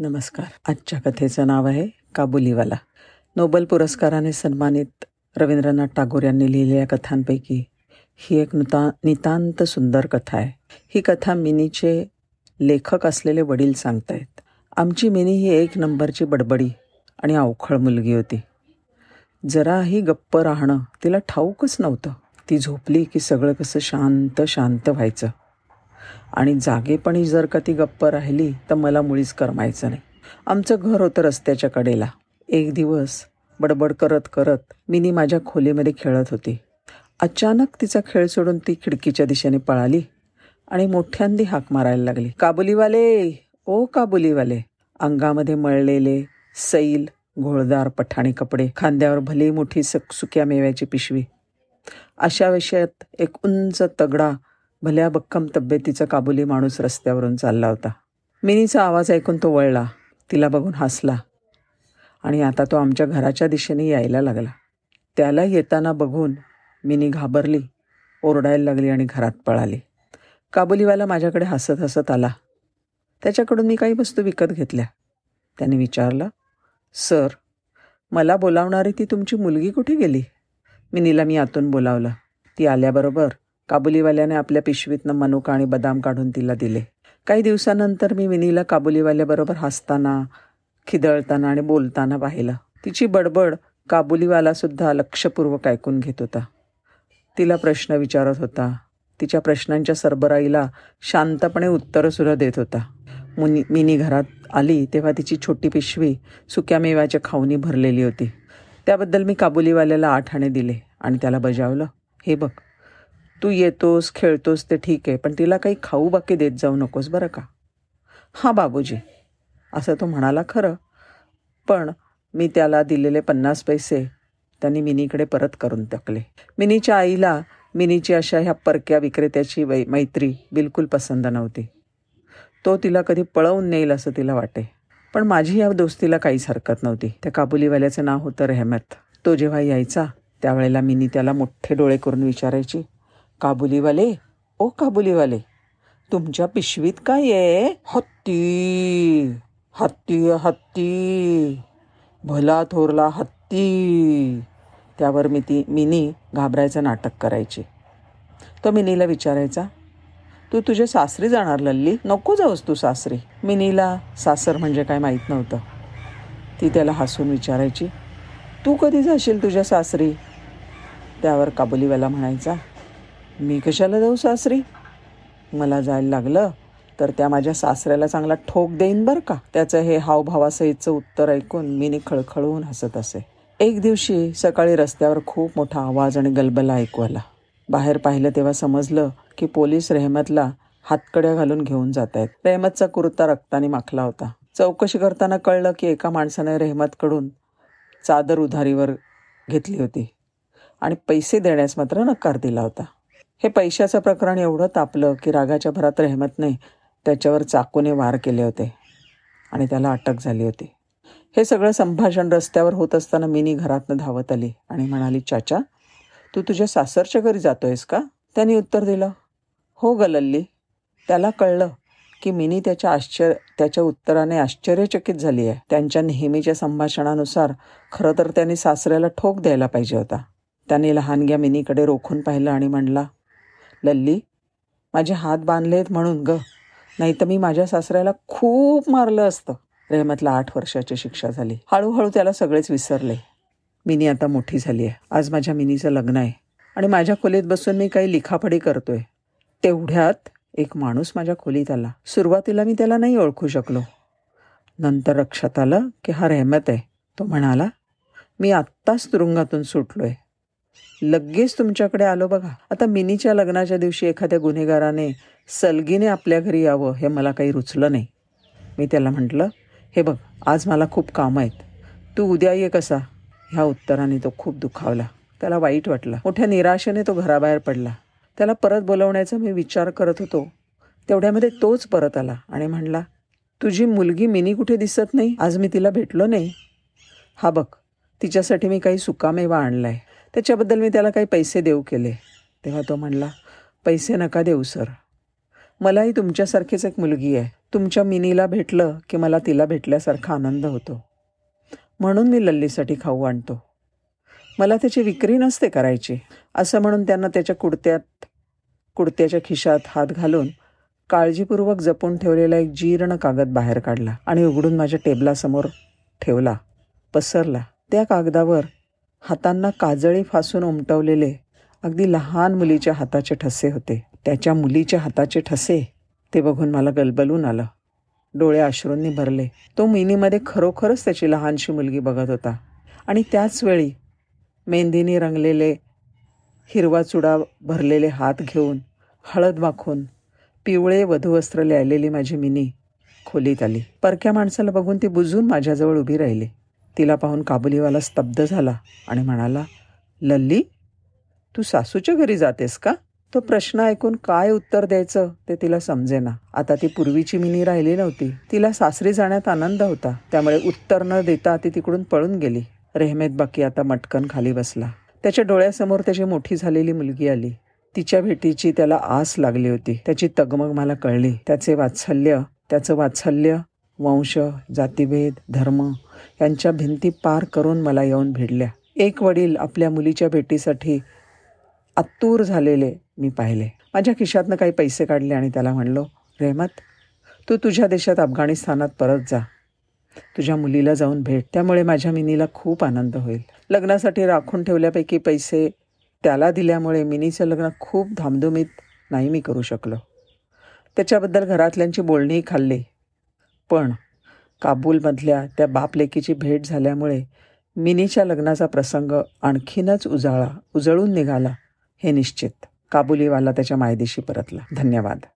नमस्कार. आजच्या कथेचं नाव आहे काबुलीवाला. नोबल पुरस्काराने सन्मानित रवींद्रनाथ टागोर यांनी लिहिलेल्या कथांपैकी ही एक नुता नितांत सुंदर कथा आहे. ही कथा मिनीचे लेखक असलेले वडील सांगतायत. आमची मिनी ही एक नंबरची बडबडी आणि अवखळ मुलगी होती. जराही गप्प राहणं तिला ठाऊकच नव्हतं. ती झोपली की सगळं कसं शांत शांत व्हायचं. आणि जागेपणी जर का ती गप्प राहिली तर मला मुळीच करमायचं नाही. आमचं घर होतं रस्त्याच्या कडेला. एक दिवस बडबड करत करत मिनी माझ्या खोलीमध्ये खेळत होती. अचानक तिचा खेळ सोडून ती खिडकीच्या दिशेने पळाली आणि मोठ्यांदी हाक मारायला लागली. काबुलीवाले! ओ काबुलीवाले! अंगामध्ये मळलेले सैल घोळदार पठाणी कपडे खांद्यावर भली मोठी सक सुक्या मेव्याची पिशवी. अशा विषयात एक उंच तगडा भल्या बक्कम तब्येतीचा काबुली माणूस रस्त्यावरून चालला होता. मिनीचा आवाज ऐकून तो वळला. तिला बघून हसला. आणि आता तो आमच्या घराच्या दिशेने यायला लागला. त्याला येताना बघून मिनी घाबरली ओरडायला लागली आणि घरात पळाली. काबुलीवाला माझ्याकडे हसत हसत आला. त्याच्याकडून मी काही वस्तू विकत घेतल्या. त्याने विचारलं सर मला बोलावणारी ती तुमची मुलगी कुठे गेली? मिनीला मी आतून बोलावलं. ती आल्याबरोबर काबुलीवाल्याने आपल्या पिशवीतनं मनुका आणि बदाम काढून तिला दिले. काही दिवसानंतर मी विनीला काबुलीवाल्याबरोबर हसताना खिदळताना आणि बोलताना पाहिलं. तिची बडबड काबुलीवालासुद्धा लक्षपूर्वक ऐकून घेत होता. तिला प्रश्न विचारत होता. तिच्या प्रश्नांच्या सरबराईला शांतपणे उत्तरंसुद्धा देत होता. मुनी मिनी घरात आली तेव्हा तिची छोटी पिशवी सुक्या मेव्याच्या खाऊनी भरलेली होती. त्याबद्दल मी काबुलीवाल्याला आठ आणे दिले आणि त्याला बजावलं. हे बघ तू येतोस खेळतोस ते ठीक आहे पण तिला काही खाऊ बाकी देत जाऊ नकोस बरं का? हां बाबूजी. असं तो म्हणाला खरं. पण मी त्याला दिलेले पन्नास पैसे त्यांनी मिनीकडे परत करून टाकले. मिनीच्या आईला मिनीची अशा ह्या परक्या विक्रेत्याची वै मैत्री बिलकुल पसंत नव्हती. तो तिला कधी पळवून नेईल असं तिला वाटे. पण माझी या दोस्तीला काहीच हरकत नव्हती. त्या काबुलीवाल्याचं नाव होतं रेहमत. तो जेव्हा यायचा त्यावेळेला मिनी त्याला मोठे डोळे करून विचारायची काबुलीवाले ओ काबुलीवाले तुमच्या पिशवीत काय आहे? हत्ती हत्ती हत्ती भला थोरला हत्ती. त्यावर मी ती मिनी घाबरायचं नाटक करायची. तो मिनीला विचारायचा तू तुझ्या सासरी जाणार लल्ली? नको जाऊस तू सासरी. मिनीला सासर म्हणजे काय माहीत नव्हतं. ती त्याला हसून विचारायची तू कधी जाशील तुझ्या सासरी? त्यावर काबुलीवाला म्हणायचा मी कशाला जाऊ सासरी? मला जायला लागलं तर त्या माझ्या सासऱ्याला चांगला ठोक देईन बरं का? त्याचं हे हावभावासहितचं उत्तर ऐकून मी खळखळून हसत असे. एक दिवशी सकाळी रस्त्यावर खूप मोठा आवाज आणि गलबला ऐकू आला बाहेर पाहिलं तेव्हा समजलं की पोलीस रेहमतला हातकड्या घालून घेऊन जात आहेत रेहमतचा कुर्ता रक्ताने माखला होता. चौकशी करताना कळलं की एका माणसाने रेहमतकडून चादर उधारीवर घेतली होती आणि पैसे देण्यास मात्र नकार दिला होता. हे पैशाचं प्रकरण एवढं तापलं की रागाच्या भरात रेहमतने त्याच्यावर चाकूने वार केले होते. आणि त्याला अटक झाली होती. हे सगळं संभाषण रस्त्यावर होत असताना मिनी घरातनं धावत आली आणि म्हणाली चाचा तू तुझ्या सासरच्या घरी जातोयस का? त्याने उत्तर दिलं हो गलल्ली त्याला कळलं की मिनी त्याच्या आश्चर्य त्याच्या उत्तराने आश्चर्यचकित झाली आहे. त्यांच्या नेहमीच्या संभाषणानुसार खरं तर त्यांनी सासऱ्याला ठोक द्यायला पाहिजे होता. त्याने लहानग्या मिनीकडे रोखून पाहिलं आणि म्हणला लल्ली माझे हात बांधलेत म्हणून ग. नाही तर मी माझ्या सासऱ्याला खूप मारलं असतं. रेहमतला आठ वर्षाची शिक्षा झाली. हळूहळू त्याला सगळेच विसरले. मिनी आता मोठी झाली आहे. आज माझ्या मिनीचं लग्न आहे. आणि माझ्या खोलीत बसून मी काही लिखापडी करतोय. तेवढ्यात एक माणूस माझ्या खोलीत आला. सुरुवातीला मी त्याला नाही ओळखू शकलो. नंतर लक्षात आलं की हा रेहमत आहे. तो म्हणाला मी आत्ताच तुरुंगातून सुटलो आहे लगेच तुमच्याकडे आलो बघा. आता मिनीच्या लग्नाच्या दिवशी एखाद्या गुन्हेगाराने सलगीने आपल्या घरी यावं हे मला काही रुचलं नाही. मी त्याला म्हटलं हे बघ आज मला खूप कामं आहेत. तू उद्या ये कसा? ह्या उत्तराने तो खूप दुखावला. त्याला वाईट वाटलं. मोठ्या निराशेने तो घराबाहेर पडला. त्याला परत बोलवण्याचा मी विचार करत होतो. तेवढ्यामध्ये तोच परत आला आणि म्हणला तुझी मुलगी मिनी कुठे दिसत नाही? आज मी तिला भेटलो नाही. हा बघ तिच्यासाठी मी काही सुकामेवा आणला आहे त्याच्याबद्दल मी त्याला काही पैसे देऊ केले. तेव्हा तो म्हणला पैसे नका देऊ सर. मलाही तुमच्यासारखीच एक मुलगी आहे. तुमच्या मिनीला भेटलं की मला तिला भेटल्यासारखा आनंद होतो. म्हणून मी लल्लीसाठी खाऊ आणतो. मला त्याची विक्री नसते करायची. असं म्हणून त्यांना त्याच्या कुडत्यात कुडत्याच्या खिशात हात घालून काळजीपूर्वक जपून ठेवलेला एक जीर्ण कागद बाहेर काढला आणि उघडून माझ्या टेबलासमोर ठेवला पसरला. त्या कागदावर हातांना काजळी फासून उमटवलेले अगदी लहान मुलीच्या हाताचे ठसे होते. त्याच्या मुलीच्या हाताचे ठसे ते बघून मला गलबलून आलं. डोळे अश्रूंनी भरले. तो मिनीमध्ये खरोखरच त्याची लहानशी मुलगी बघत होता. आणि त्याचवेळी मेहंदीने रंगलेले हिरवा चुडा भरलेले हात घेऊन हळद वाखून पिवळे वधूवस्त्र लिहिलेली माझी मिनी खोलीत आली. परक्या माणसाला बघून ती बुजून माझ्याजवळ उभी राहिली. तिला पाहून काबुलीवाला स्तब्ध झाला आणि म्हणाला लल्ली तू सासूच्या घरी जातेस का? तो प्रश्न ऐकून काय उत्तर द्यायचं ते तिला समजेना. आता ती पूर्वीची मिनी राहिली नव्हती. तिला सासरी जाण्यात आनंद होता. त्यामुळे उत्तर न देता ती तिकडून पळून गेली. रेहमेद बाकी आता मटकन खाली बसला. त्याच्या डोळ्यासमोर त्याची मोठी झालेली मुलगी आली. तिच्या भेटीची त्याला आस लागली होती. त्याची तगमग मला कळली. त्याचे वात्सल्य त्याचं वात्सल्य वंश जातीभेद धर्म यांच्या भिंती पार करून मला येऊन भिडल्या. एक वडील आपल्या मुलीच्या भेटीसाठी आतूर झालेले मी पाहिले. माझ्या खिशातनं काही पैसे काढले आणि त्याला म्हणलो रेहमत तू तुझ्या देशात अफगाणिस्तानात परत जा. तुझ्या मुलीला जाऊन भेट. त्यामुळे माझ्या मिनीला खूप आनंद होईल. लग्नासाठी राखून ठेवल्यापैकी पैसे त्याला दिल्यामुळे मिनीचं लग्न खूप धामधुमीत नाही मी करू शकलो. त्याच्याबद्दल घरातल्यांची बोलणीही खाल्ली. पण काबूलमधल्या त्या बापलेकीची भेट झाल्यामुळे मिनीच्या लग्नाचा प्रसंग आणखीनच उजाळा उजळून निघाला हे निश्चित. काबुलीवाला त्याच्या मायदेशी परतला. धन्यवाद.